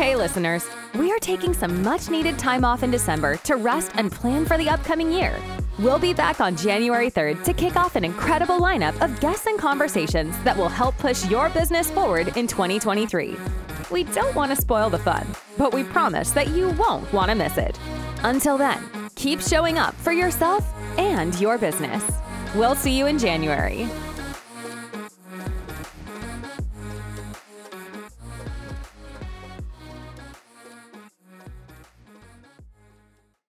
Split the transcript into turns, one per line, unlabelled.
Hey, listeners, we are taking some much needed time off in December to rest and plan for the upcoming year. We'll be back on January 3rd to kick off an incredible lineup of guests and conversations that will help push your business forward in 2023. We don't want to spoil the fun, but we promise that you won't want to miss it. Until then, keep showing up for yourself and your business. We'll see you in January.